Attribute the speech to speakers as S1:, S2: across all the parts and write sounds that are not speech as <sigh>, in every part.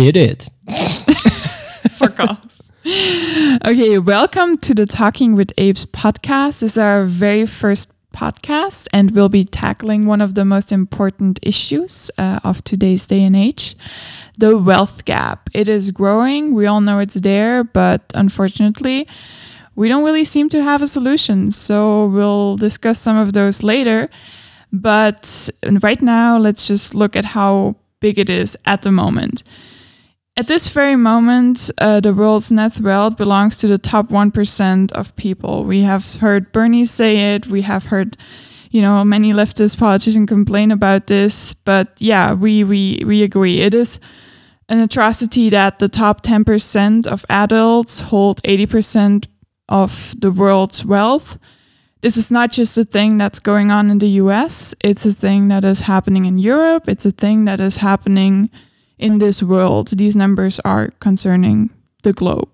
S1: Hit it. <laughs>
S2: Fuck off. Okay, welcome to the Talking with Apes podcast. This is our very first podcast, and we'll be tackling one of the most important issues uh, of today's day and age the wealth gap. It is growing. We all know it's there, but unfortunately, we don't really seem to have a solution. So we'll discuss some of those later. But right now, let's just look at how big it is at the moment. At this very moment, uh, the world's net wealth belongs to the top 1% of people. We have heard Bernie say it. We have heard, you know, many leftist politicians complain about this. But yeah, we, we, we agree. It is an atrocity that the top 10% of adults hold 80% of the world's wealth. This is not just a thing that's going on in the US, it's a thing that is happening in Europe, it's a thing that is happening in this world. These numbers are concerning the globe.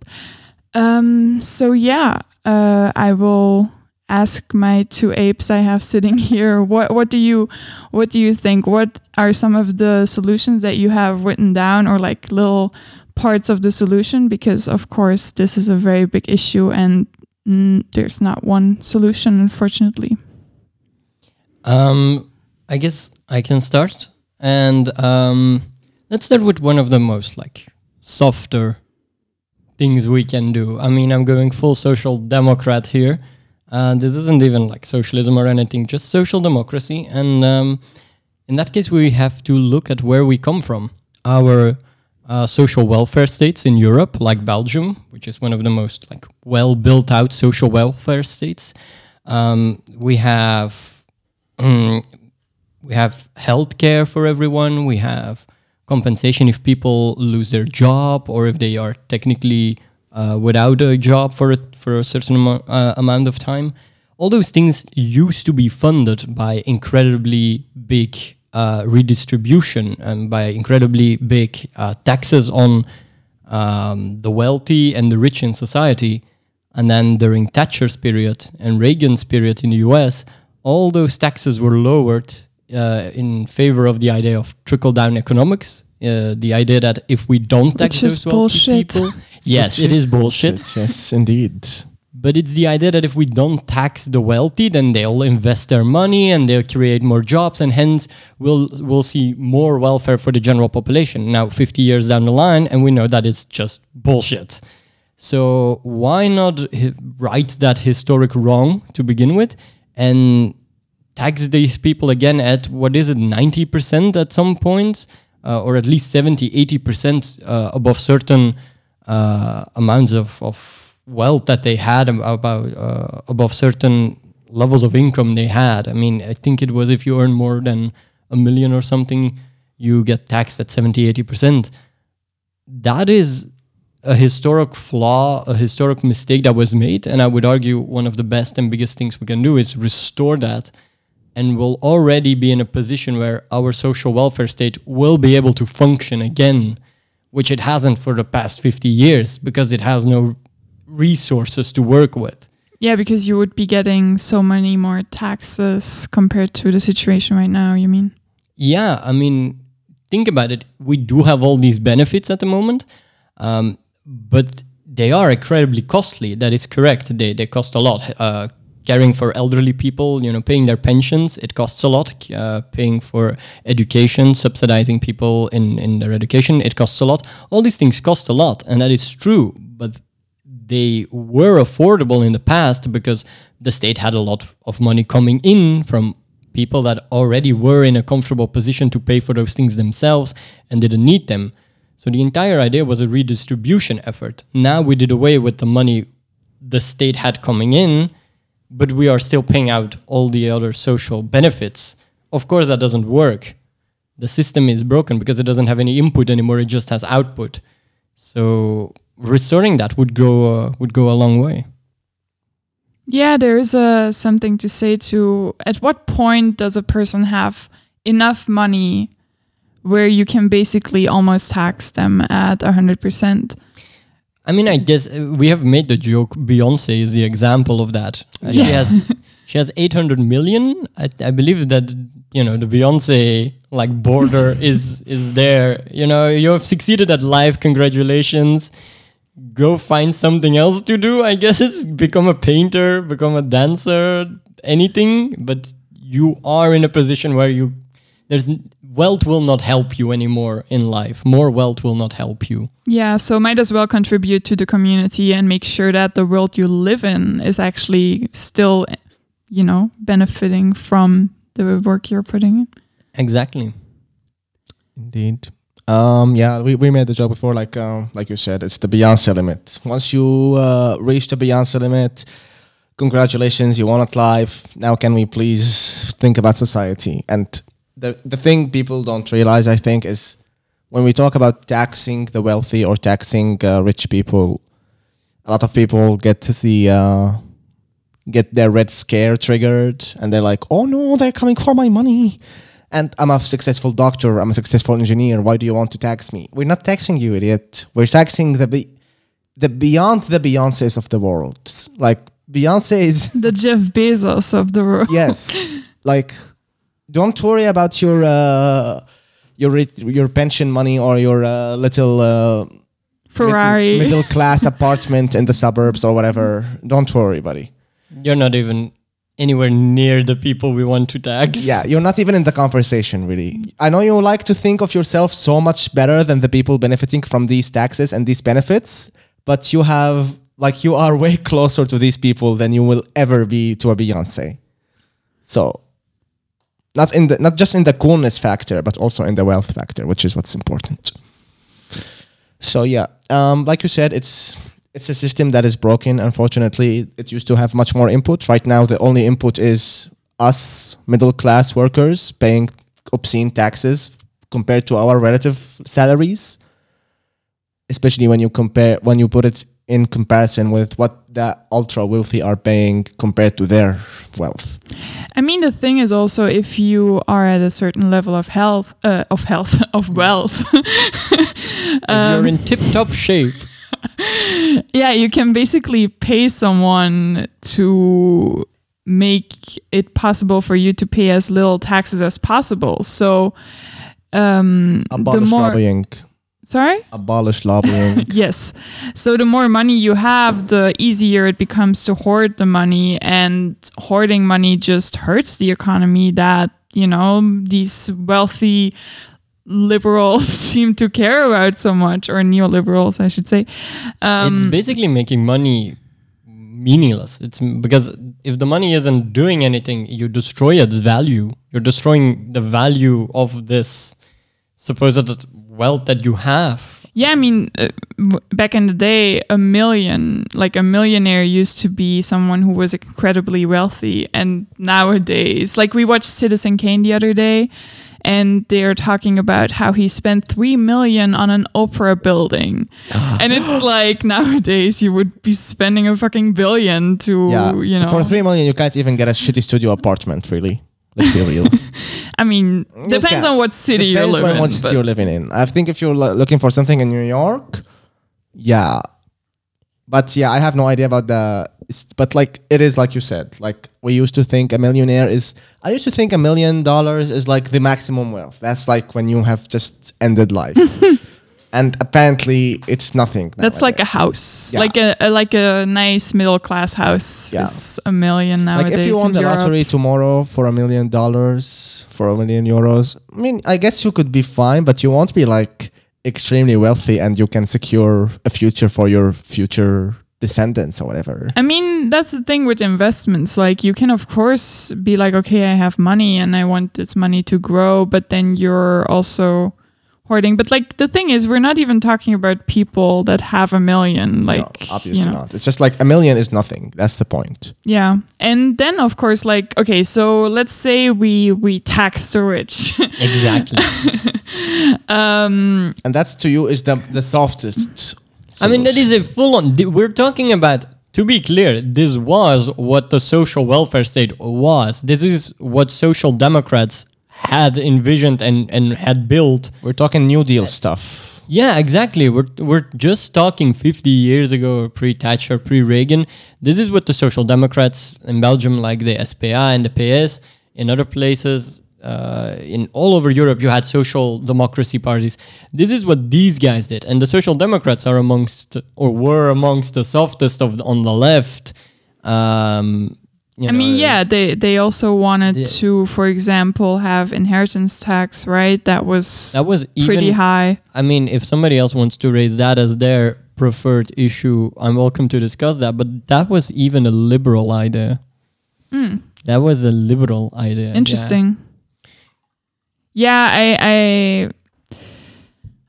S2: Um, so, yeah, uh, I will ask my two apes I have sitting <laughs> here. What what do you what do you think? What are some of the solutions that you have written down, or like little parts of the solution? Because of course this is a very big issue, and mm, there's not one solution, unfortunately.
S1: Um, I guess I can start, and um, let's start with one of the most like softer things we can do. I mean, I'm going full social democrat here. Uh, this isn't even like socialism or anything, just social democracy. And um, in that case, we have to look at where we come from. Our uh, social welfare states in Europe, like Belgium, which is one of the most like well built out social welfare states. Um, we have mm, <clears throat> we have healthcare for everyone. We have compensation if people lose their job or if they are technically uh, without a job for a, for a certain amo- uh, amount of time. All those things used to be funded by incredibly big uh, redistribution and by incredibly big uh, taxes on um, the wealthy and the rich in society. And then during Thatcher's period and Reagan's period in the US, all those taxes were lowered uh, in favor of the idea of trickle down economics, uh, the idea that if we don't tax
S2: Which
S1: those <laughs>
S2: is
S1: wealthy people, yes,
S3: Which
S1: it is bullshit.
S3: Yes, indeed.
S1: But it's the idea that if we don't tax the wealthy, then they'll invest their money and they'll create more jobs, and hence we'll we'll see more welfare for the general population. Now, 50 years down the line, and we know that it's just bullshit. So why not right that historic wrong to begin with, and tax these people again at what is it 90% at some point or at least 70 80% uh, above certain uh, amounts of, of wealth that they had about uh, above certain levels of income they had i mean i think it was if you earn more than a million or something you get taxed at 70 80% that is a historic flaw, a historic mistake that was made. And I would argue one of the best and biggest things we can do is restore that. And we'll already be in a position where our social welfare state will be able to function again, which it hasn't for the past 50 years because it has no resources to work with.
S2: Yeah, because you would be getting so many more taxes compared to the situation right now. You mean?
S1: Yeah, I mean, think about it. We do have all these benefits at the moment, um, but they are incredibly costly. That is correct. They they cost a lot. Uh, caring for elderly people, you know, paying their pensions, it costs a lot. Uh, paying for education, subsidizing people in in their education, it costs a lot. All these things cost a lot, and that is true. But they were affordable in the past because the state had a lot of money coming in from people that already were in a comfortable position to pay for those things themselves and didn't need them. So the entire idea was a redistribution effort. Now we did away with the money the state had coming in, but we are still paying out all the other social benefits. Of course, that doesn't work. The system is broken because it doesn't have any input anymore; it just has output. So restoring that would go uh, would go a long way.
S2: Yeah, there is uh, something to say to at what point does a person have enough money where you can basically almost tax them at 100%?
S1: I mean, I guess uh, we have made the joke. Beyonce is the example of that. Uh, She has She has 800 million. I, I believe that you know the Beyonce like border <laughs> is is there. You know, you have succeeded at life. Congratulations. Go find something else to do. I guess it's <laughs> become a painter, become a dancer, anything. But you are in a position where you there's wealth will not help you anymore in life. More wealth will not help you.
S2: Yeah, so might as well contribute to the community and make sure that the world you live in is actually still, you know, benefiting from the work you're putting in.
S1: Exactly.
S3: Indeed. Um, yeah, we, we made the joke before, like um, like you said, it's the Beyonce limit. Once you uh, reach the Beyonce limit, congratulations, you won at life. Now, can we please think about society? And the the thing people don't realize, I think, is when we talk about taxing the wealthy or taxing uh, rich people, a lot of people get the uh, get their red scare triggered, and they're like, "Oh no, they're coming for my money." and I'm a successful doctor, I'm a successful engineer. Why do you want to tax me? We're not taxing you, idiot. We're taxing the be- the beyond the Beyonces of the world. Like Beyonce is
S2: The Jeff Bezos of the world.
S3: yes. <laughs> like don't worry about your uh, your your pension money or your uh, little uh, mid-
S2: Ferrari.
S3: middle <laughs> class apartment in the suburbs or whatever. Don't worry, buddy.
S1: You're not even anywhere near the people we want to tax.
S3: Yeah, you're not even in the conversation, really. I know you like to think of yourself so much better than the people benefiting from these taxes and these benefits, but you have, like, you are way <laughs> closer to these people than you will ever be to a Beyonce. So, not in the not just in the coolness factor, but also in the wealth factor, which is what's important. So yeah, um, like you said, it's it's a system that is broken. Unfortunately, it used to have much more input. Right now, the only input is us middle class workers paying obscene taxes compared to our relative salaries. Especially when you compare when you put it in comparison with what the ultra wealthy are paying compared to their wealth.
S2: I mean, the thing is also if you are at a certain level of health, uh, of health, <laughs> of wealth, <laughs>
S1: If
S2: Um,
S1: you're in tip top shape. <laughs>
S2: yeah, you can basically pay someone to make it possible for you to pay as little taxes as possible. So, um, the more,
S3: lobbying.
S2: Sorry.
S3: Abolish lobbying. <laughs>
S2: Yes. So the more money you have, the easier it becomes to hoard the money. And hoarding money just hurts the economy that, you know, these wealthy liberals <laughs> seem to care about so much, or neoliberals, I should say. Um,
S1: it's basically making money meaningless. It's because if the money isn't doing anything, you destroy its value. You're destroying the value of this supposed wealth that you have.
S2: Yeah, I mean, uh, w- back in the day, a million, like a millionaire used to be someone who was incredibly wealthy. And nowadays, like we watched Citizen Kane the other day, and they're talking about how he spent three million on an opera building. and it's <gasps> like nowadays you would be spending a fucking billion to,
S3: yeah.
S2: you know.
S3: For three million, you can't even get a shitty studio apartment, really. Let's be real. <laughs>
S2: I mean, depends
S3: can.
S2: on what city you're
S3: Depends
S2: living
S3: on what
S2: in.
S3: city
S2: but-
S3: you're living in. I think if you're lo- looking for something in New York, yeah. But yeah, I have no idea about the. it's- But like it is like you said. Like we used to think a millionaire is. I used to think a million dollars is like the maximum wealth. That's like when you have just ended life. <laughs> and apparently, it's nothing.
S2: That's like a house,
S3: Yeah.
S2: like a, a like a nice middle class house
S3: Yeah.
S2: is a million nowadays.
S3: like if you won the
S2: Europe.
S3: lottery tomorrow for a million dollars for a million euros i mean i guess you could be fine but you won't be like extremely wealthy and you can secure a future for your future descendants or whatever
S2: I mean, that's the thing with investments. Like, you can, of course, be like, okay, I have money and I want this money to grow, but then you're also hoarding. But, like, the thing is, we're not even talking about people that have a million. Like,
S3: no, obviously
S2: you know.
S3: not it's just like a million is nothing that's the point
S2: Yeah. And then, of course, like, okay, so let's say we we tax the rich. <laughs>
S1: Exactly. <laughs>
S2: um,
S3: and that's to you is the the softest
S1: I mean, that is a full on. We're talking about, to be clear, this was what the social welfare state was. This is what social democrats had envisioned and, and had built.
S3: we're talking new deal stuff
S1: Yeah, exactly. We're we're just talking 50 years ago, pre-Thatcher, pre-Reagan. This is what the Social Democrats in Belgium, like the SPA and the PS, in other places, uh, in all over Europe, you had social democracy parties. This is what these guys did, and the Social Democrats are amongst or were amongst the softest of the, on the left. Um, you
S2: I mean, yeah, they they also wanted to, for example, have inheritance tax, right? That was
S1: that was even
S2: pretty high.
S1: I mean, if somebody else wants to raise that as their preferred issue, I'm welcome to discuss that. But that was even a liberal idea. Hmm. That was a liberal idea. yeah.
S2: Interesting. Yeah, I I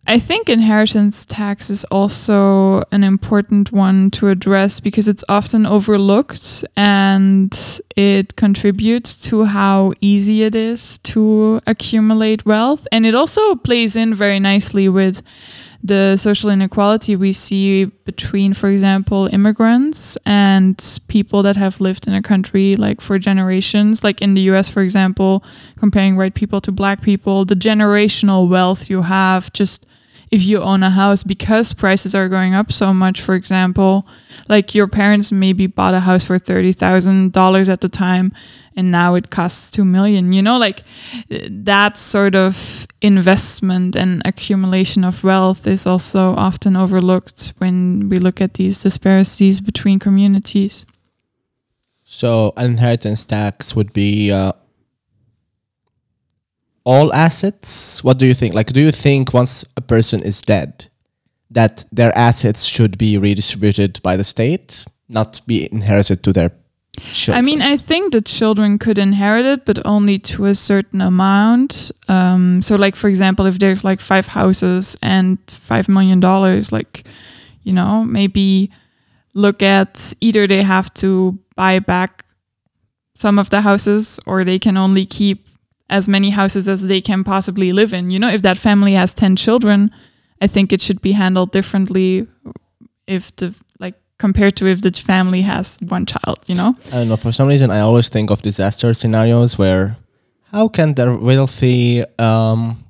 S2: I think inheritance tax is also an important one to address because it's often overlooked and it contributes to how easy it is to accumulate wealth. And it also plays in very nicely with the social inequality we see between, for example, immigrants and people that have lived in a country like for generations, like in the US, for example, comparing white people to black people, the generational wealth you have just if you own a house because prices are going up so much, for example, like your parents maybe bought a house for $30,000 at the time and now it costs 2 million, you know, like that sort of investment and accumulation of wealth is also often overlooked when we look at these disparities between communities.
S3: So an inheritance tax would be uh, all assets. What do you think? Like, do you think once a person is dead, that their assets should be redistributed by the state, not be inherited to their children?
S2: I mean, I think the children could inherit it, but only to a certain amount. Um, so, like for example, if there's like five houses and five million dollars, like you know, maybe look at either they have to buy back some of the houses, or they can only keep as many houses as they can possibly live in. You know, if that family has ten children, I think it should be handled differently. If the like compared to if the family has one child, you know.
S3: I don't know. For some reason, I always think of disaster scenarios where how can the wealthy um,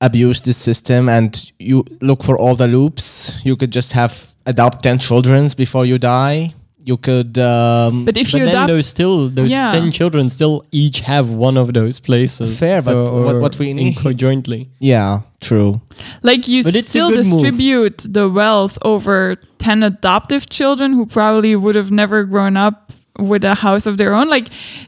S3: abuse this system and you look for all the loops? You could just have adopt 10 children before you die. You could. Um,
S2: But if
S1: But
S2: you
S1: then
S2: adopt,
S1: those still those
S2: Yeah.
S1: ten children still each have one of those places.
S3: Fair, but what- what we
S1: in
S3: need-
S1: conjointly. <laughs>
S3: yeah, true.
S2: like you
S1: But
S2: still
S1: good move.
S2: distribute the wealth over 10 adoptive children who probably would have never grown up with a house of their own. Like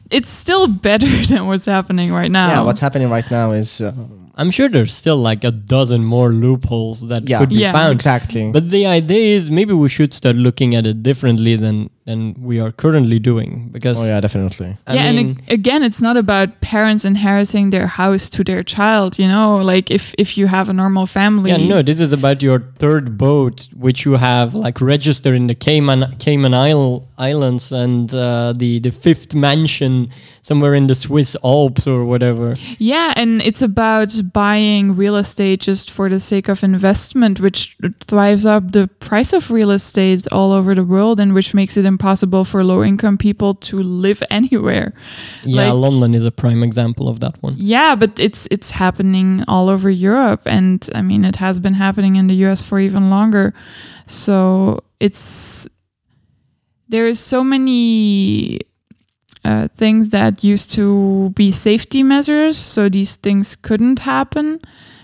S2: it's still better <laughs> than what's happening right now.
S3: Yeah, what's happening right now is. Uh,
S1: I'm sure there's still like a dozen more loopholes that
S3: Yeah.
S1: could be
S2: Yeah.
S1: found.
S3: exactly.
S1: But the idea is maybe we should start looking at it differently than than we are currently doing because
S3: oh, yeah, definitely.
S1: I
S2: yeah,
S1: mean,
S2: and ag- again, it's not about parents inheriting their house to their child. You know, like if if you have a normal family,
S1: yeah, no, this is about your third boat, which you have like registered in the Cayman Cayman Isle, Islands and uh, the the fifth mansion somewhere in the Swiss Alps or whatever.
S2: Yeah, and it's about buying real estate just for the sake of investment, which drives up the price of real estate all over the world and which makes it impossible for low income people to live <laughs> anywhere.
S1: Yeah,
S2: Like-
S1: London is a prime example of that one.
S2: Yeah, but it's it's happening all over Europe and I mean it has been happening in the US for even longer. So it's there is so many uh, things that used to be safety measures, so these things couldn't happen.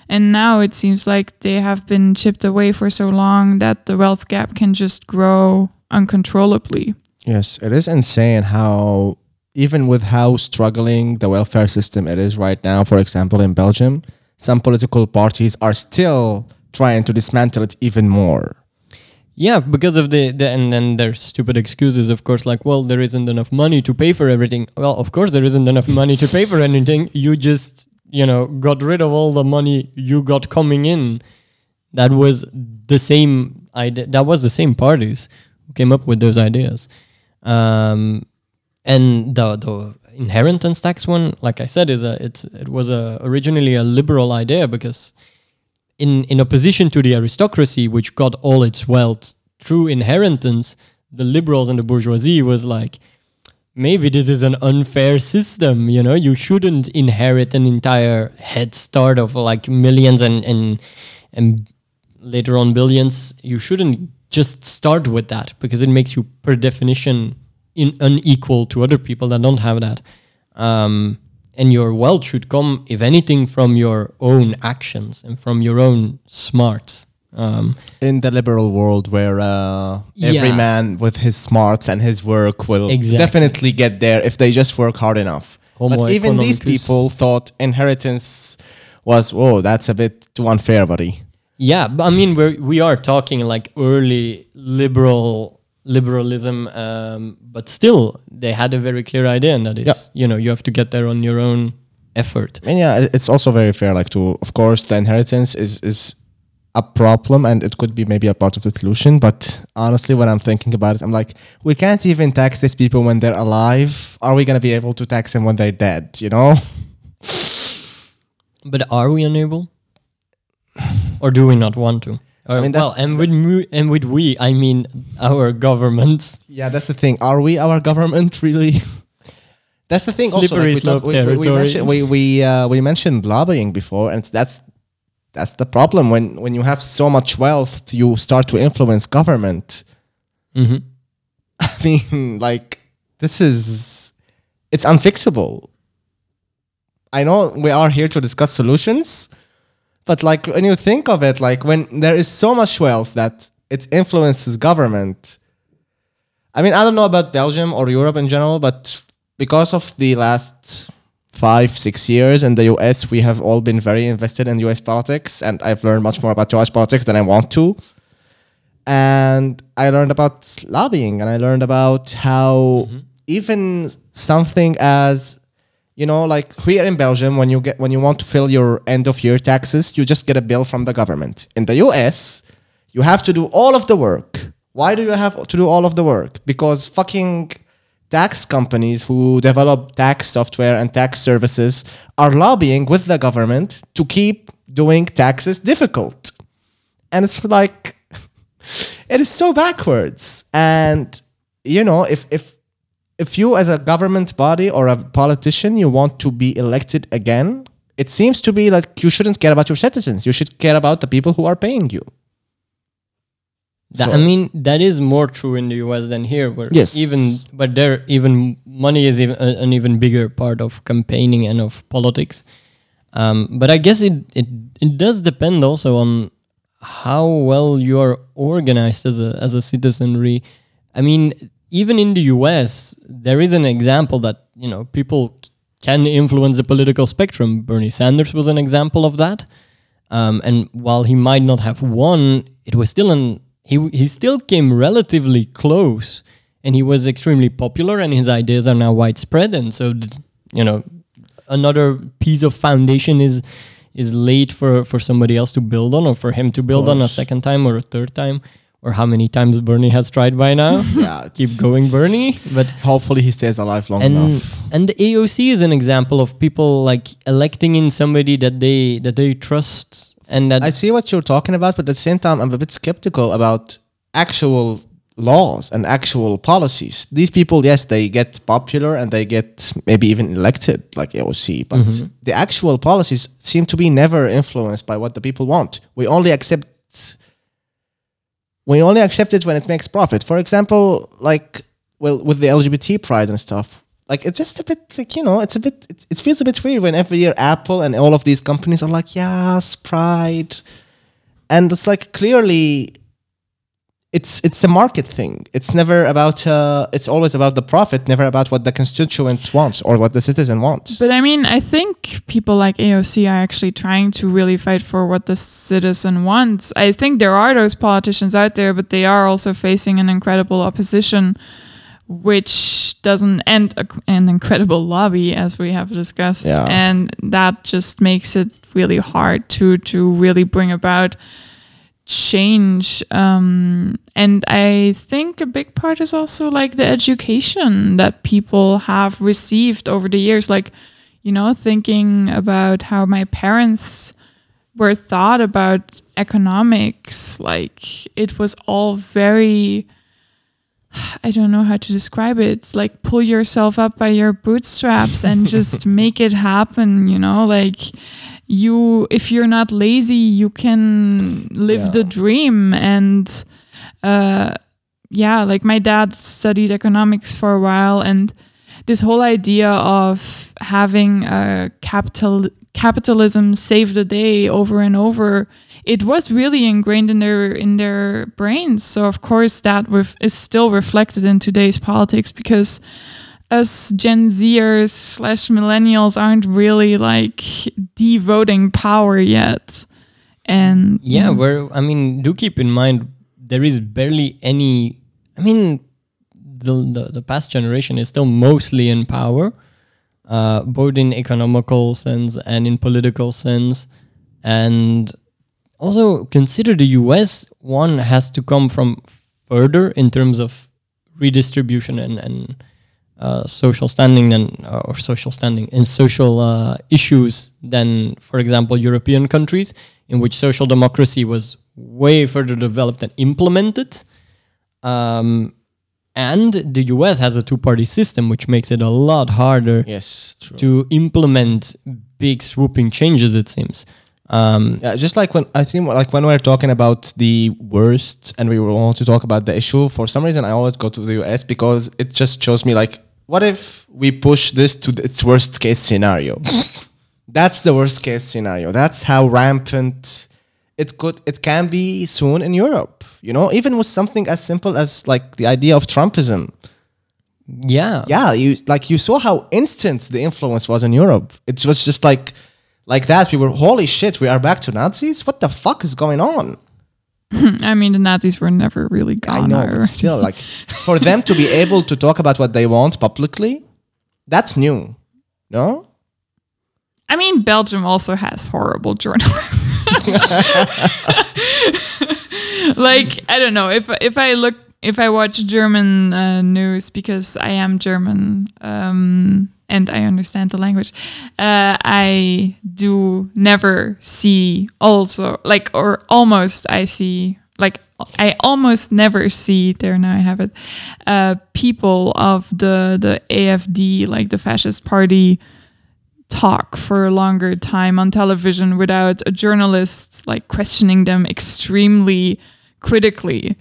S2: And now it seems like they have been chipped away for so long that the wealth gap can just grow uncontrollably.
S3: Yes, it is insane how, even with how struggling the welfare system it is right now, for example, in Belgium, some political parties are still trying to dismantle it even more.
S1: Yeah, because of the, the and then there's stupid excuses, of course, like, well, there isn't enough money to pay for everything. Well, of course, there isn't enough money to pay for anything. You just, you know, got rid of all the money you got coming in. That was the same idea. That was the same parties who came up with those ideas. Um, and the the inheritance tax one, like I said, is a it's it was a originally a liberal idea because in in opposition to the aristocracy, which got all its wealth through inheritance, the liberals and the bourgeoisie was like, maybe this is an unfair system. You know, you shouldn't inherit an entire head start of like millions and and and later on billions, you shouldn't just start with that because it makes you per definition in unequal to other people that don't have that. Um, and your wealth should come, if anything, from your own actions and from your own smarts. Um,
S3: in the liberal world where uh, every
S1: Yeah.
S3: man with his smarts and his work will
S1: Exactly.
S3: definitely get there if they just work hard enough.
S1: Homo
S3: but even these people thought inheritance was, oh, that's a bit too unfair, buddy.
S1: Yeah, but I mean we're we are talking like early liberal liberalism, um, but still they had a very clear idea, and that is
S3: Yeah.
S1: you know you have to get there on your own effort.
S3: And yeah, it's also very fair. Like to, of course, the inheritance is is a problem, and it could be maybe a part of the solution. But honestly, when I'm thinking about it, I'm like, we can't even tax these people when they're alive. Are we gonna be able to tax them when they're dead? You know?
S1: But are we unable, <sighs> <laughs> or do we not want to? Or,
S3: mean,
S1: well, and with mu- and with we, I mean our governments.
S3: Yeah, that's the thing. Are we our government <laughs> really? that's the thing. also,
S1: Slippery
S3: like, we, talk- we, we, we mentioned we we, uh, we mentioned lobbying before, and that's that's the problem. When when you have so much wealth, you start to influence government.
S1: hmm <laughs>
S3: I mean, like this is it's unfixable. I know we are here to discuss solutions, but like when you think of it, like when there is so much wealth that it influences government. I mean, I don't know about Belgium or Europe in general, but because of the last five, six years in the US, we have all been very invested in US politics, and I've learned much more about US politics than I want to and I learned about lobbying and I learned about how mm-hmm. even something as you know like here in Belgium when you get when you want to fill your end of year taxes you just get a bill from the government. In the US you have to do all of the work. Why do you have to do all of the work? Because fucking tax companies who develop tax software and tax services are lobbying with the government to keep doing taxes difficult. And it's like <laughs> it is so backwards. And you know if if if you as a government body or a politician you want to be elected again it seems to be like you shouldn't care about your citizens you should care about the people who are paying you
S1: That,
S3: So-
S1: I mean, that is more true in the US than here, where
S3: Yes.
S1: even but there even money is even a- an even bigger part of campaigning and of politics. Um, but I guess it, it it does depend also on how well you are organized as a as a citizenry. I mean, even in the US, there is an example that you know people can influence the political spectrum. Bernie Sanders was an example of that. Um, and while he might not have won, it was still an he he still came relatively close, and he was extremely popular, and his ideas are now widespread. And so, you know, another piece of foundation is is laid for for somebody else to build on, or for him to build on a second time or a third time, or how many times Bernie has tried by now. <laughs>
S3: yeah <laughs>
S1: Keep going, Bernie. But
S3: hopefully he stays alive long
S1: and
S3: enough
S1: and the AOC is an example of people like electing in somebody that they that they trust and that
S3: I see what you're talking about, but at the same time, I'm a bit skeptical about actual laws and actual policies. These people, yes, they get popular and they get maybe even elected, like AOC, but mm-hmm. the actual policies seem to be never influenced by what the people want. We only accept. We only accept it when it makes profit. For example, like well, with the LGBT pride and stuff, like it's just a bit like you know, it's a bit it, it feels a bit weird when every year Apple and all of these companies are like, yes, pride, and it's like clearly. It's it's a market thing. It's never about. Uh, it's always about the profit, never about what the constituent wants or what the citizen wants.
S2: But I mean, I think people like AOC are actually trying to really fight for what the citizen wants. I think there are those politicians out there, but they are also facing an incredible opposition, which doesn't end an incredible lobby, as we have discussed,
S3: Yeah.
S2: and that just makes it really hard to to really bring about change um and i think a big part is also like the education that people have received over the years like you know thinking about how my parents were thought about economics like it was all very I don't know how to describe it. It's like pull yourself up by your bootstraps and <laughs> just make it happen, you know? Like you if you're not lazy you can live
S3: Yeah.
S2: the dream and uh yeah like my dad studied economics for a while and this whole idea of having a capital capitalism save the day over and over it was really ingrained in their in their brains so of course that is still reflected in today's politics because us Gen Zers slash millennials aren't really like devoting power yet. And
S1: Yeah, where I mean, do keep in mind there is barely any. I mean, the the, the past generation is still mostly in power, uh, both in economical sense and in political sense, and also consider the U.S. One has to come from further in terms of redistribution and and uh, social standing than uh, or social standing in social uh, issues than, for example, European countries in which social democracy was way further developed and implemented. Um, and the US has a two-party system, which makes it a lot harder
S3: Yes, true.
S1: to implement big swooping changes. It seems. Um,
S3: Yeah, just like when I think like when we're talking about the worst and we want to talk about the issue, for some reason I always go to the US because it just shows me like what if we push this to its worst case scenario? That's the worst case scenario. That's how rampant it could it can be soon in Europe. You know, even with something as simple as like the idea of Trumpism.
S1: yeah,
S3: Yeah, you like you saw how instant the influence was in Europe. It was just like like that. We were holy shit. We are back to Nazis. What the fuck is going on? <laughs>
S2: I mean, the Nazis were never really gone.
S3: I know,
S2: or-
S3: but still, like for them to be <laughs> able to talk about what they want publicly, that's new. No,
S2: I mean, Belgium also has horrible journalism. <laughs> like I don't know if if I look if I watch German uh, news because I am German um, and I understand the language, uh, I do never see also like or almost I see like I almost never see there now I have it uh, people of the the AFD like the fascist party talk for a longer time on television without a journalist like questioning them extremely critically.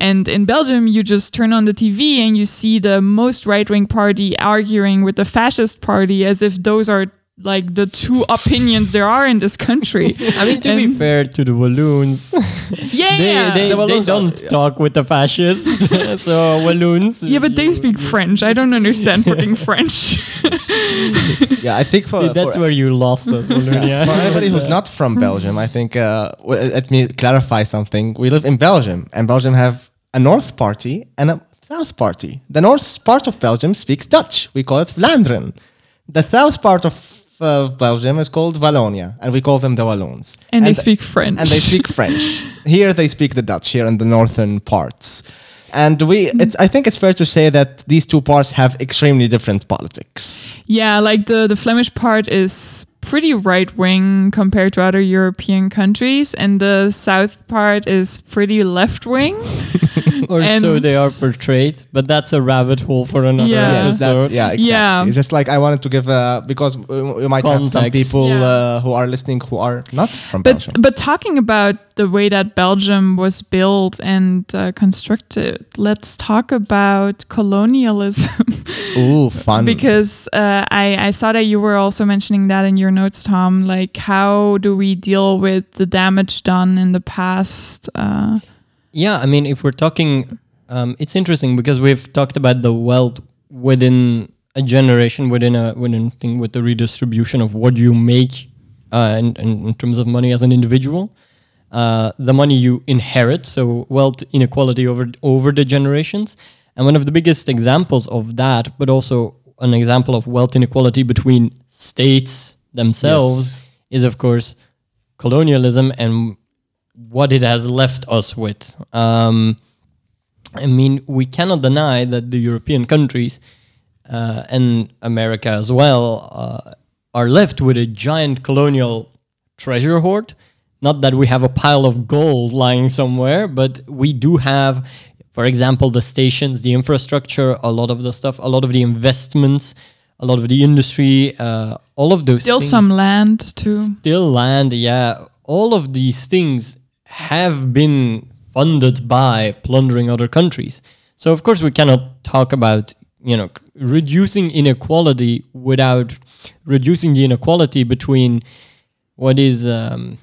S2: And in Belgium, you just turn on the TV and you see the most right wing party arguing with the fascist party as if those are like the two <laughs> opinions there are in this country.
S1: I mean, to be fair to the Walloons, <laughs>
S2: Yeah,
S1: they,
S2: yeah.
S1: they,
S3: The Walloons are-
S1: don't talk with the fascists. <laughs> so Walloons.
S2: yeah, but they
S1: you-
S2: speak French. I don't understand fucking French.
S3: yeah, I think for
S1: That's
S3: for,
S1: where you lost us, Walloon. Yeah.
S3: for anybody who's not from Belgium, I think uh, w- let me clarify something. We live in Belgium, and Belgium have a North Party and a South Party. The North part of Belgium speaks Dutch. We call it Vlaanderen. The South part of uh, Belgium is called Wallonia, and we call them the Walloons.
S2: and they speak French.
S3: and they speak French. <laughs> Here they speak the Dutch here in the northern parts. And we it's I think it's fair to say that these two parts have extremely different politics.
S2: Yeah, like the the Flemish part is pretty right wing compared to other European countries, and the south part is pretty left wing. <laughs>
S1: or so they are portrayed, but that's a rabbit hole for another
S2: Yeah.
S3: Yes, that's,
S1: episode.
S3: yeah, exactly.
S2: Yeah.
S3: It's just like I wanted to give uh, because we we might have some people
S2: Yeah.
S3: uh, who are listening who are not from
S2: But
S3: Belgium.
S2: but talking about the way that Belgium was built and uh, constructed, let's talk about colonialism. <laughs>
S3: Ooh, fun.
S2: because uh, I, I saw that you were also mentioning that in your notes, Tom. Like, how do we deal with the damage done in the past?
S1: Yeah, I mean, if we're talking, um, it's interesting because we've talked about the wealth within a generation, within a within thing with the redistribution of what you make, uh, in, in, in terms of money as an individual, uh, the money you inherit, so wealth inequality over over the generations, and one of the biggest examples of that, but also an example of wealth inequality between states themselves,
S3: Yes.
S1: is of course colonialism and what it has left us with. Um, I mean, we cannot deny that the European countries uh, and America as well uh, are left with a giant colonial treasure hoard. Not that we have a pile of gold lying somewhere, but we do have, for example, the stations, the infrastructure, a lot of the stuff, a lot of the investments, a lot of the industry, uh, all of those.
S2: Still
S1: things,
S2: some land too.
S1: Still land, yeah. All of these things have been funded by plundering other countries. So of course we cannot talk about you know reducing inequality without reducing the inequality between what is um,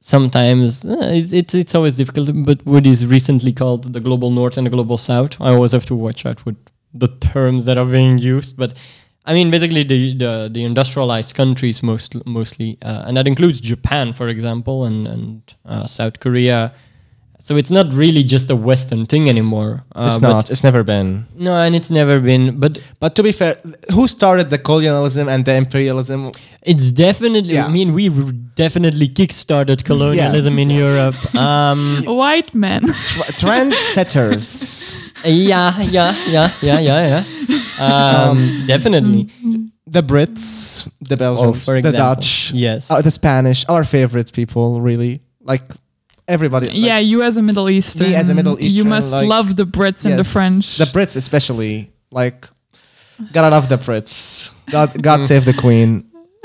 S1: sometimes uh, it, it's it's always difficult, but what is recently called the global north and the global south. I always have to watch out with the terms that are being used, but I mean basically the the, the industrialized countries most mostly, uh, and that includes Japan, for example, and and uh, South Korea. So it's not really just a Western thing anymore. Uh,
S3: it's not. It's never been.
S1: No, and it's never been. But
S3: But to be fair, who started the colonialism and the imperialism?
S1: It's definitely.
S3: Yeah.
S1: I mean, we r- definitely kickstarted colonialism
S3: Yes,
S1: in. Europe. <laughs> Um,
S2: White men.
S3: Tr- trendsetters. <laughs>
S1: yeah, yeah, yeah, yeah, yeah, yeah. Um, definitely.
S3: the Brits, the Belgians,
S1: Oh, for
S3: the
S1: example.
S3: Dutch,
S1: Yes.
S3: uh, the Spanish, our favorite people, really. Like everybody. like,
S2: yeah, you as a Middle Eastern.
S3: as a Middle
S2: You
S3: Eastern,
S2: must
S3: like-
S2: love the Brits and the
S3: yes,
S2: French.
S3: The Brits, especially. Like, gotta love the Brits. God, God save the Queen. <laughs>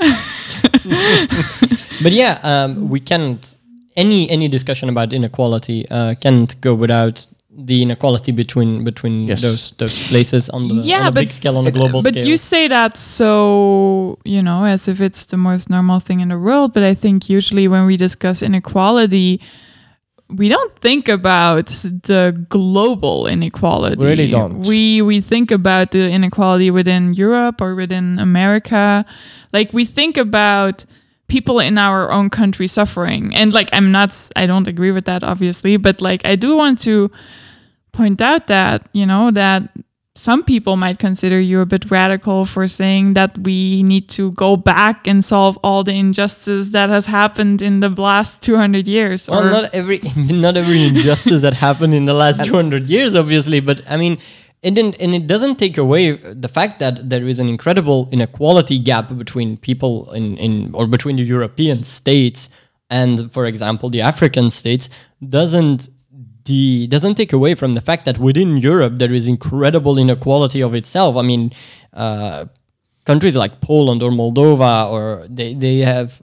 S1: but yeah, um, we can't. Any any discussion about inequality uh, can't go without the inequality between between
S3: Yes.
S1: those those places on the
S2: Yeah,
S1: on a big
S2: but-
S1: scale on a global scale.
S2: but
S1: scale.
S2: you say that so you know as if it's the most normal thing in the world but i think usually when we discuss inequality we don't think about the global inequality
S3: We really don't.
S2: we we think about the inequality within europe or within america like we think about people in our own country suffering and like i'm not i don't agree with that obviously but like i do want to point out that you know that some people might consider you a bit radical for saying that we need to go back and solve all the injustice that has happened in the last 200 years
S1: Well,
S2: or
S1: not every <laughs> not every injustice that happened in the last 200 years, obviously, but I mean, it didn't, and it doesn't take away the fact that there is an incredible inequality gap between people in, in or between the European states and, for example, the African states. Doesn't the doesn't take away from the fact that within Europe there is incredible inequality of itself. I mean, uh, countries like Poland or Moldova, or they they have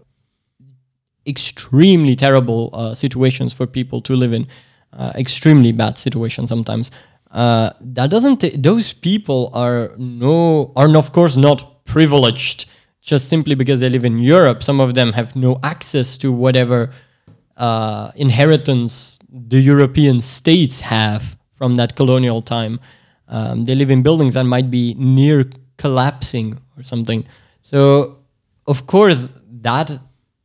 S1: extremely terrible uh, situations for people to live in, uh, extremely bad situations sometimes. Uh, that doesn't. ta- those people are no are of course not privileged just simply because they live in Europe. Some of them have no access to whatever uh, inheritance the European states have from that colonial time. Um, they live in buildings that might be near collapsing or something. So, of course, that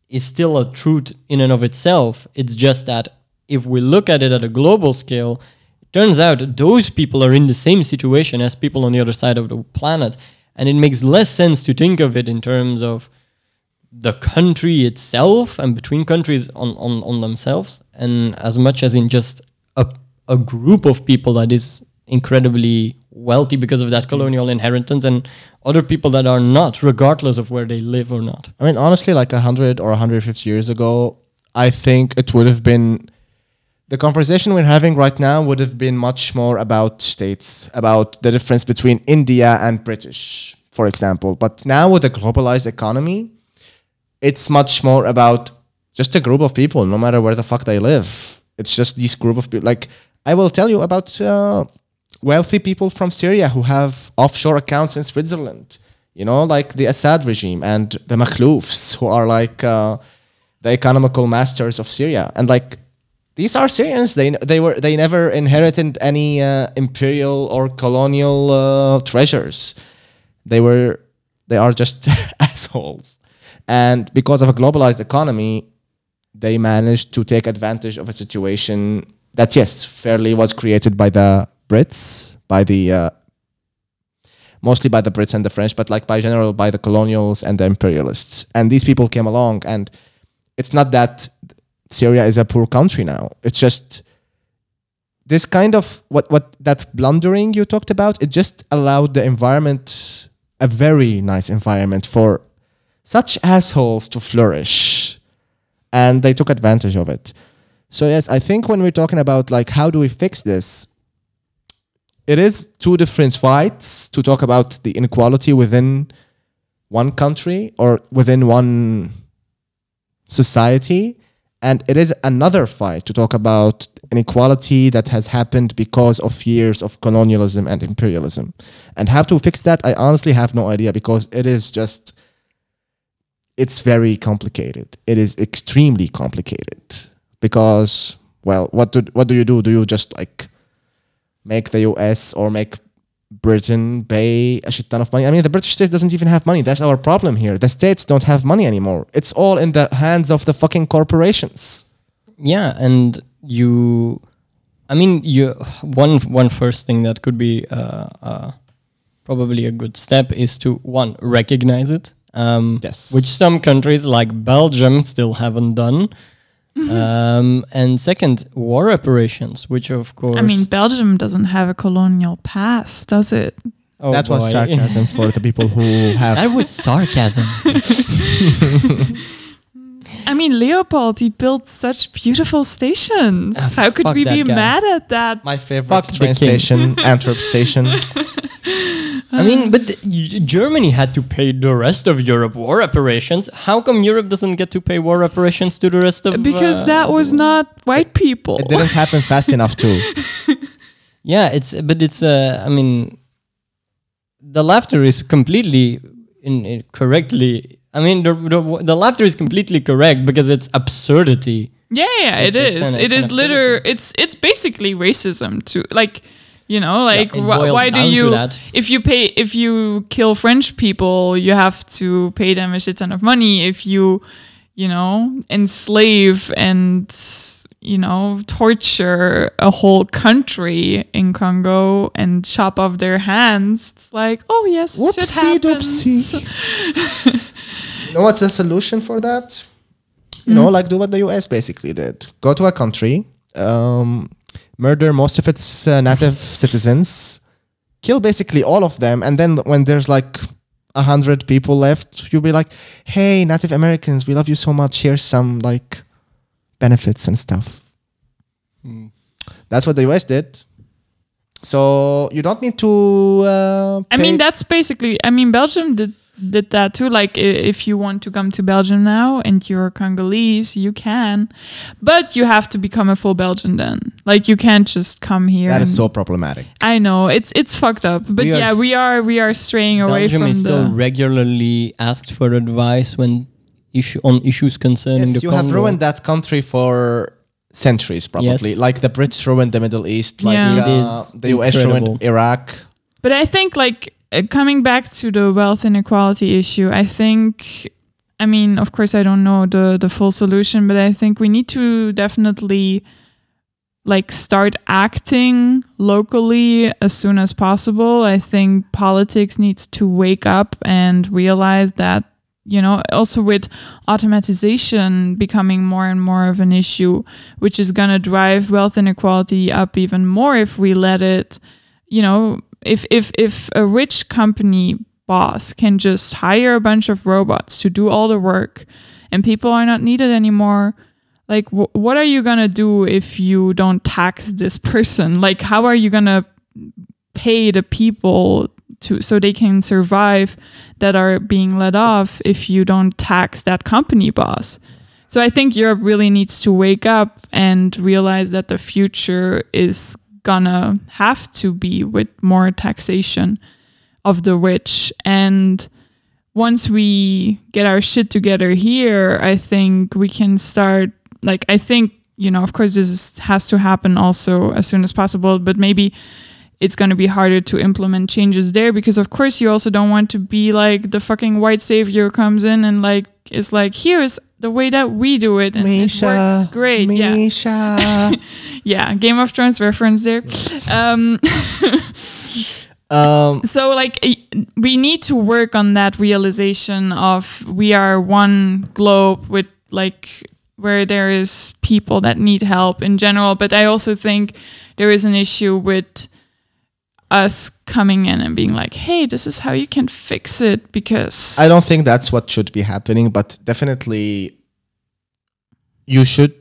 S1: is still a truth in and of itself. It's just that if we look at it at a global scale, it turns out those people are in the same situation as people on the other side of the planet. And it makes less sense to think of it in terms of the country itself and between countries on, on, on themselves and as much as in just a, a group of people that is incredibly wealthy because of that mm. colonial inheritance and other people that are not regardless of where they live or not
S3: I mean, honestly, like 100 or 150 years ago, I think it would have been the conversation we're having right now would have been much more about states, about the difference between India and British, for example. But now with a globalized economy, it's much more about just a group of people, no matter where the fuck they live. It's just this group of people. Like, I will tell you about uh, wealthy people from Syria who have offshore accounts in Switzerland. You know, like the Assad regime and the Makhloufs, who are like uh, the economical masters of Syria. And like, these are Syrians. They they were they never inherited any uh, imperial or colonial uh, treasures. They were they are just <laughs> assholes. And because of a globalized economy, they managed to take advantage of a situation that yes, fairly was created by the Brits, by the uh, mostly by the Brits and the French, but like by general by the colonials and the imperialists. And these people came along, and it's not that Syria is a poor country now. It's just this kind of what what that blundering you talked about. It just allowed the environment, a very nice environment for such assholes to flourish, and they took advantage of it. So yes, I think when we're talking about like how do we fix this, it is two different fights to talk about the inequality within one country or within one society. And it is another fight to talk about inequality that has happened because of years of colonialism and imperialism. And how to fix that i honestly have no idea because it is just it's very complicated it is extremely complicated because well what do what do you do do you just like make the us or make Britain pay a shit ton of money. I mean, the British state doesn't even have money. That's our problem here. The states don't have money anymore. It's all in the hands of the fucking corporations.
S1: Yeah, and you, I mean, you one one first thing that could be uh, uh, probably a good step is to one recognize it. Um,
S3: Yes.
S1: Which some countries like Belgium still haven't done. um, and second, war reparations, which of course.
S2: I mean, Belgium doesn't have a colonial past, does it?
S1: oh
S3: that was sarcasm for the people who <laughs> have.
S1: that was sarcasm. <laughs>
S2: I mean, Leopold, he built such beautiful stations.
S1: Ah,
S2: How could we be
S1: guy.
S2: mad at that?
S3: my favorite
S1: Fuck
S3: train station, Antwerp station. <laughs>
S1: I mean, but the- Germany had to pay the rest of Europe war reparations. How come Europe doesn't get to pay war reparations to the rest of?
S2: Because
S1: uh,
S2: that was not white people.
S3: It didn't happen fast enough too. <laughs>
S1: Yeah, it's but it's uh, I mean, the laughter is completely in, in correctly. I mean, the, the the laughter is completely correct because it's absurdity.
S2: Yeah, yeah,
S1: It's-
S2: it
S1: it's
S2: is.
S1: an-
S2: it
S1: it's
S2: is liter. It's it's basically racism too. Like, you know, like
S1: it
S2: wh- why do you
S1: that.
S2: if you pay if you kill French people, you have to pay them a shit ton of money. If you, you know, enslave and you know torture a whole country in Congo and chop off their hands, it's like, oh yes,
S3: Whoopsie doopsie. <laughs> You know what's the solution for that? You know, like do what the US basically did. Go to a country, um, murder most of its uh, native <laughs> citizens, kill basically all of them, and then when there's like a hundred people left, you'll be like, "Hey, Native Americans, we love you so much. Here's some like benefits and stuff."
S1: Hmm.
S3: That's what the US did. So you don't need to. Uh,
S2: I mean, that's basically. I mean, Belgium did did that too. Like, if you want to come to Belgium now and you're Congolese, you can, but you have to become a full Belgian then. Like, you can't just come here.
S3: that is so problematic.
S2: I know it's it's fucked up, but
S1: We
S2: yeah, we are we are straying away
S1: Belgium
S2: from
S1: is still
S2: the.
S1: regularly asked for advice when issue on issues concerning
S3: Yes,
S1: the
S3: you have ruined that country for centuries, probably.
S1: Yes.
S3: Like the Brits ruined the Middle East, like
S2: Yeah.
S1: It
S3: uh,
S1: is
S3: the US
S1: incredible.
S3: ruined Iraq.
S2: But I think like Uh, coming back to the wealth inequality issue, I think I mean, of course I don't know the the full solution, but I think we need to definitely like start acting locally as soon as possible. I think politics needs to wake up and realize that you know also with automatization becoming more and more of an issue which is going to drive wealth inequality up even more if we let it you know if if if a rich company boss can just hire a bunch of robots to do all the work and people are not needed anymore like wh- what are you going to do if you don't tax this person? <laughs> Like how are you going to pay the people to so they can survive that are being let off if you don't tax that company boss? So i think europe really needs to wake up and realize that the future is gonna have to be with more taxation of the rich. And once we get our shit together here i think we can start like i think you know of course this is, has to happen also as soon as possible but maybe it's going to be harder to implement changes there because of course you also don't want to be like the fucking white savior comes in and like is like here's the way that we do it and it works great yeah.
S3: Mhysa. <laughs>
S2: yeah game of thrones reference there. Um <laughs>
S3: um, <laughs>
S2: so like we need to work on that realization of we are one globe with like where there is people that need help in general. But i also think there is an issue with us coming in and being like hey this is how you can fix it because
S3: I don't think that's what should be happening, but definitely you should.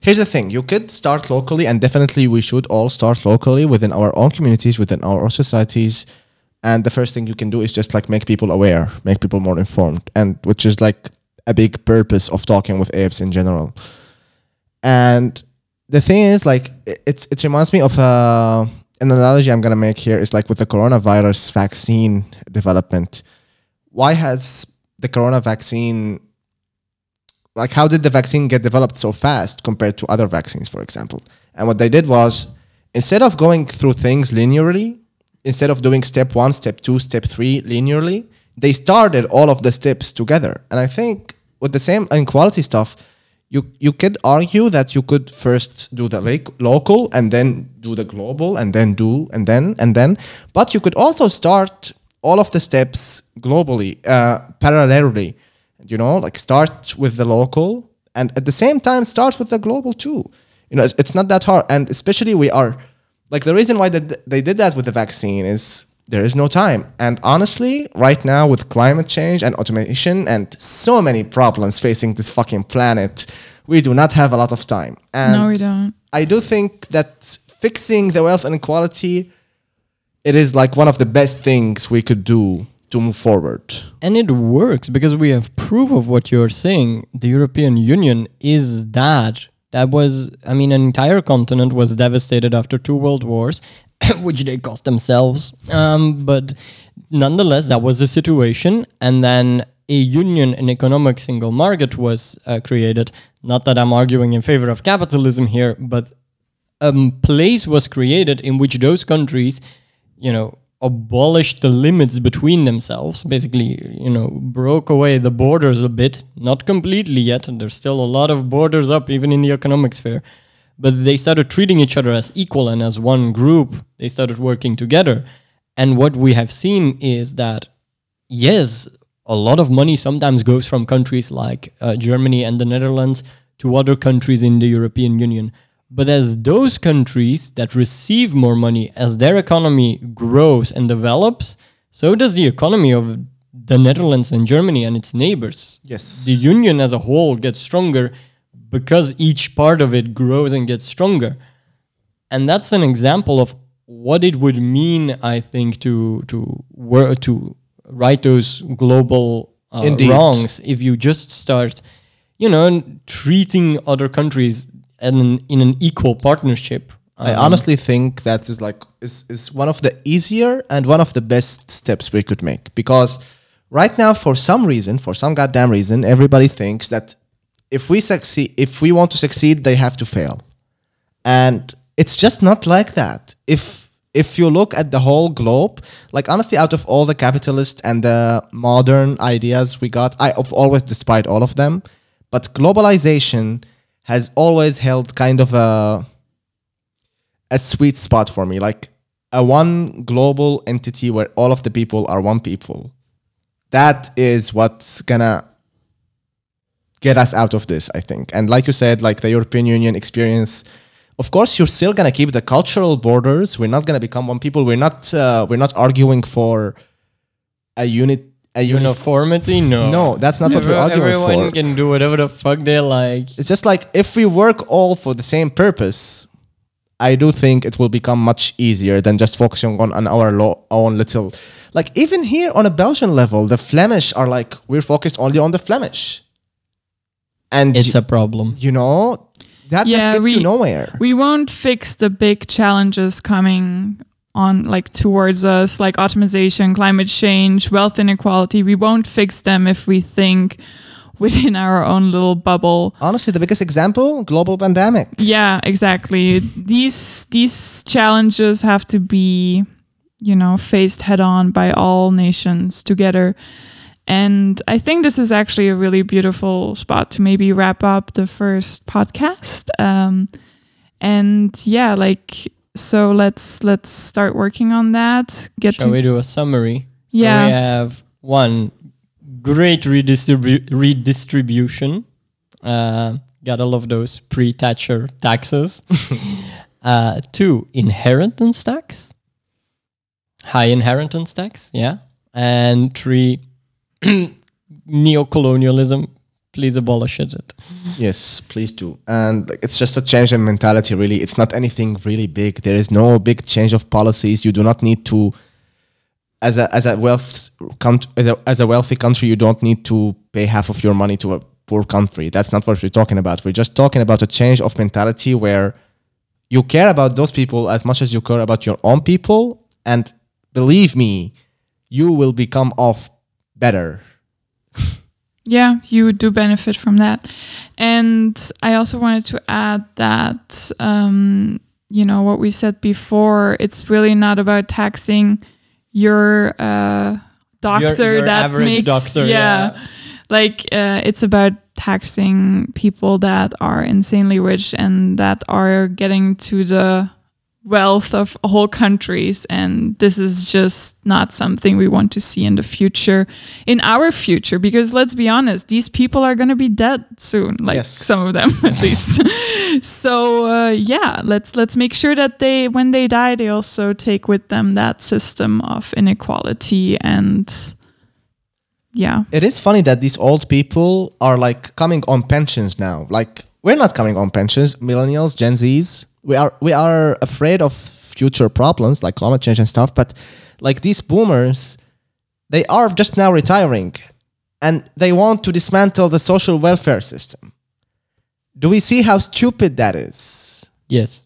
S3: here's the thing you could start locally and definitely we should all start locally within our own communities within our own societies and the first thing you can do is just like make people aware make people more informed and which is like a big purpose of talking with apes in general and the thing is like it- it reminds me of uh, an analogy i'm gonna make here is like with the coronavirus vaccine development. Why has the corona vaccine like how did the vaccine get developed so fast compared to other vaccines for example? And what they did was instead of going through things linearly instead of doing step one step two step three linearly they started all of the steps together. And i think with the same inequality stuff you you could argue that you could first do the local and then do the global and then do and then and then. But you could also start all of the steps globally uh, parallelly you know like start with the local and at the same time start with the global too. You know it's, it's not that hard. And especially we are like the reason why that they did that with the vaccine is there is no time and honestly right now with climate change and automation and so many problems facing this fucking planet we do not have a lot of time and
S2: no, we don't.
S3: i do think that fixing the wealth inequality it is like one of the best things we could do to move forward
S1: And it works because we have proof of what you're saying. The European Union is that. That was, I mean, an entire continent was devastated after two world wars, <coughs> which they caused themselves. Um, but nonetheless, that was the situation. And then a union, an economic single market was uh, created. Not that I'm arguing in favor of capitalism here, but a place was created in which those countries, you know, abolished the limits between themselves. Basically, you know, broke away the borders a bit, not completely yet. And there's still a lot of borders up, even in the economic sphere. But they started treating each other as equal and as one group. They started working together. And what we have seen is that, yes, a lot of money sometimes goes from countries like uh, Germany and the Netherlands to other countries in the European Union. But as those countries that receive more money, as their economy grows and develops, so does the economy of the Netherlands and Germany and its neighbors.
S3: yes
S1: The union as a whole gets stronger because each part of it grows and gets stronger. And that's an example of what it would mean, I think, to to work to right those global uh, wrongs if you just start, you know, treating other countries in an, in an equal partnership.
S3: I
S1: Um,
S3: honestly think that is like is, is one of the easier and one of the best steps we could make because right now for some reason for some goddamn reason everybody thinks that if we succeed if we want to succeed they have to fail. And it's just not like that. If if you look at the whole globe like honestly out of all the capitalist and the modern ideas we got i have always despite all of them. But globalization has always held kind of a a sweet spot for me. Like a one global entity where all of the people are one people. That is what's gonna get us out of this i think. And like you said like the european union experience of course you're still gonna keep the cultural borders. We're not gonna become one people. We're not uh, we're not arguing for a unit a unif-
S1: uniformity. No,
S3: no that's not what we're arguing
S1: Everyone
S3: for.
S1: Everyone can do whatever the fuck they like.
S3: it's just like if we work all for the same purpose i do think it will become much easier than just focusing on, on our lo- own little like even here on a belgian level the flemish are like we're focused only on the flemish and
S1: It's
S3: you,
S1: a problem.
S3: you know that
S2: Yeah,
S3: just gets
S2: we-
S3: you nowhere
S2: We won't fix the big challenges coming on like towards us like automation, climate change, wealth inequality. We won't fix them if we think <laughs> within our own little bubble.
S3: honestly the biggest example global pandemic
S2: Yeah, exactly. these these challenges have to be, you know, faced head on by all nations together. And I think this is actually a really beautiful spot to maybe wrap up the first podcast. Um, and yeah, like so let's let's start working on that. Get
S1: Shall
S2: to
S1: we do a summary? So
S2: Yeah.
S1: we have one great redistribu- redistribution. Uh, gotta love those pre-Thatcher taxes. <laughs> uh, two inheritance tax, high inheritance tax, yeah, and three <clears throat> neocolonialism please abolish it.
S3: Yes, please do. And it's just a change in mentality, really. It's not anything really big. There is no big change of policies. You do not need to, as a as a wealth country, as a, as a wealthy country, you don't need to pay half of your money to a poor country. That's not what we're talking about. We're just talking about a change of mentality where you care about those people as much as you care about your own people. And believe me, you will become off better.
S2: Yeah, you do benefit from that. And I also wanted to add that, um, you know, what we said before, it's really not about taxing your uh, doctor
S1: your
S2: that
S1: average
S2: makes,
S1: doctor,
S2: yeah,
S1: yeah.
S2: like uh, it's about taxing people that are insanely rich and that are getting to the wealth of whole countries and this is just not something we want to see in the future in our future because let's be honest these people are going to be dead soon like
S3: Yes.
S2: some of them <laughs> at least so uh, yeah let's let's make sure that they when they die they also take with them that system of inequality and yeah
S3: It is funny that these old people are like coming on pensions now. Like we're not coming on pensions, millennials, Gen Zs. We are we are afraid of future problems like climate change and stuff, but like these boomers, they are just now retiring and they want to dismantle the social welfare system. Do we see how stupid that is?
S1: Yes.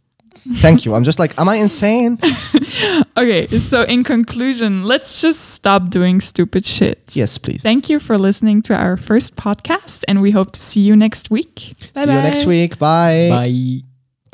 S3: Thank you. I'm just like, am I insane? <laughs>
S2: okay so in conclusion let's just stop doing stupid shit
S3: yes, please.
S2: Thank you for listening to our first podcast, and we hope to see you next week.
S3: See you next week. Bye.
S1: Bye.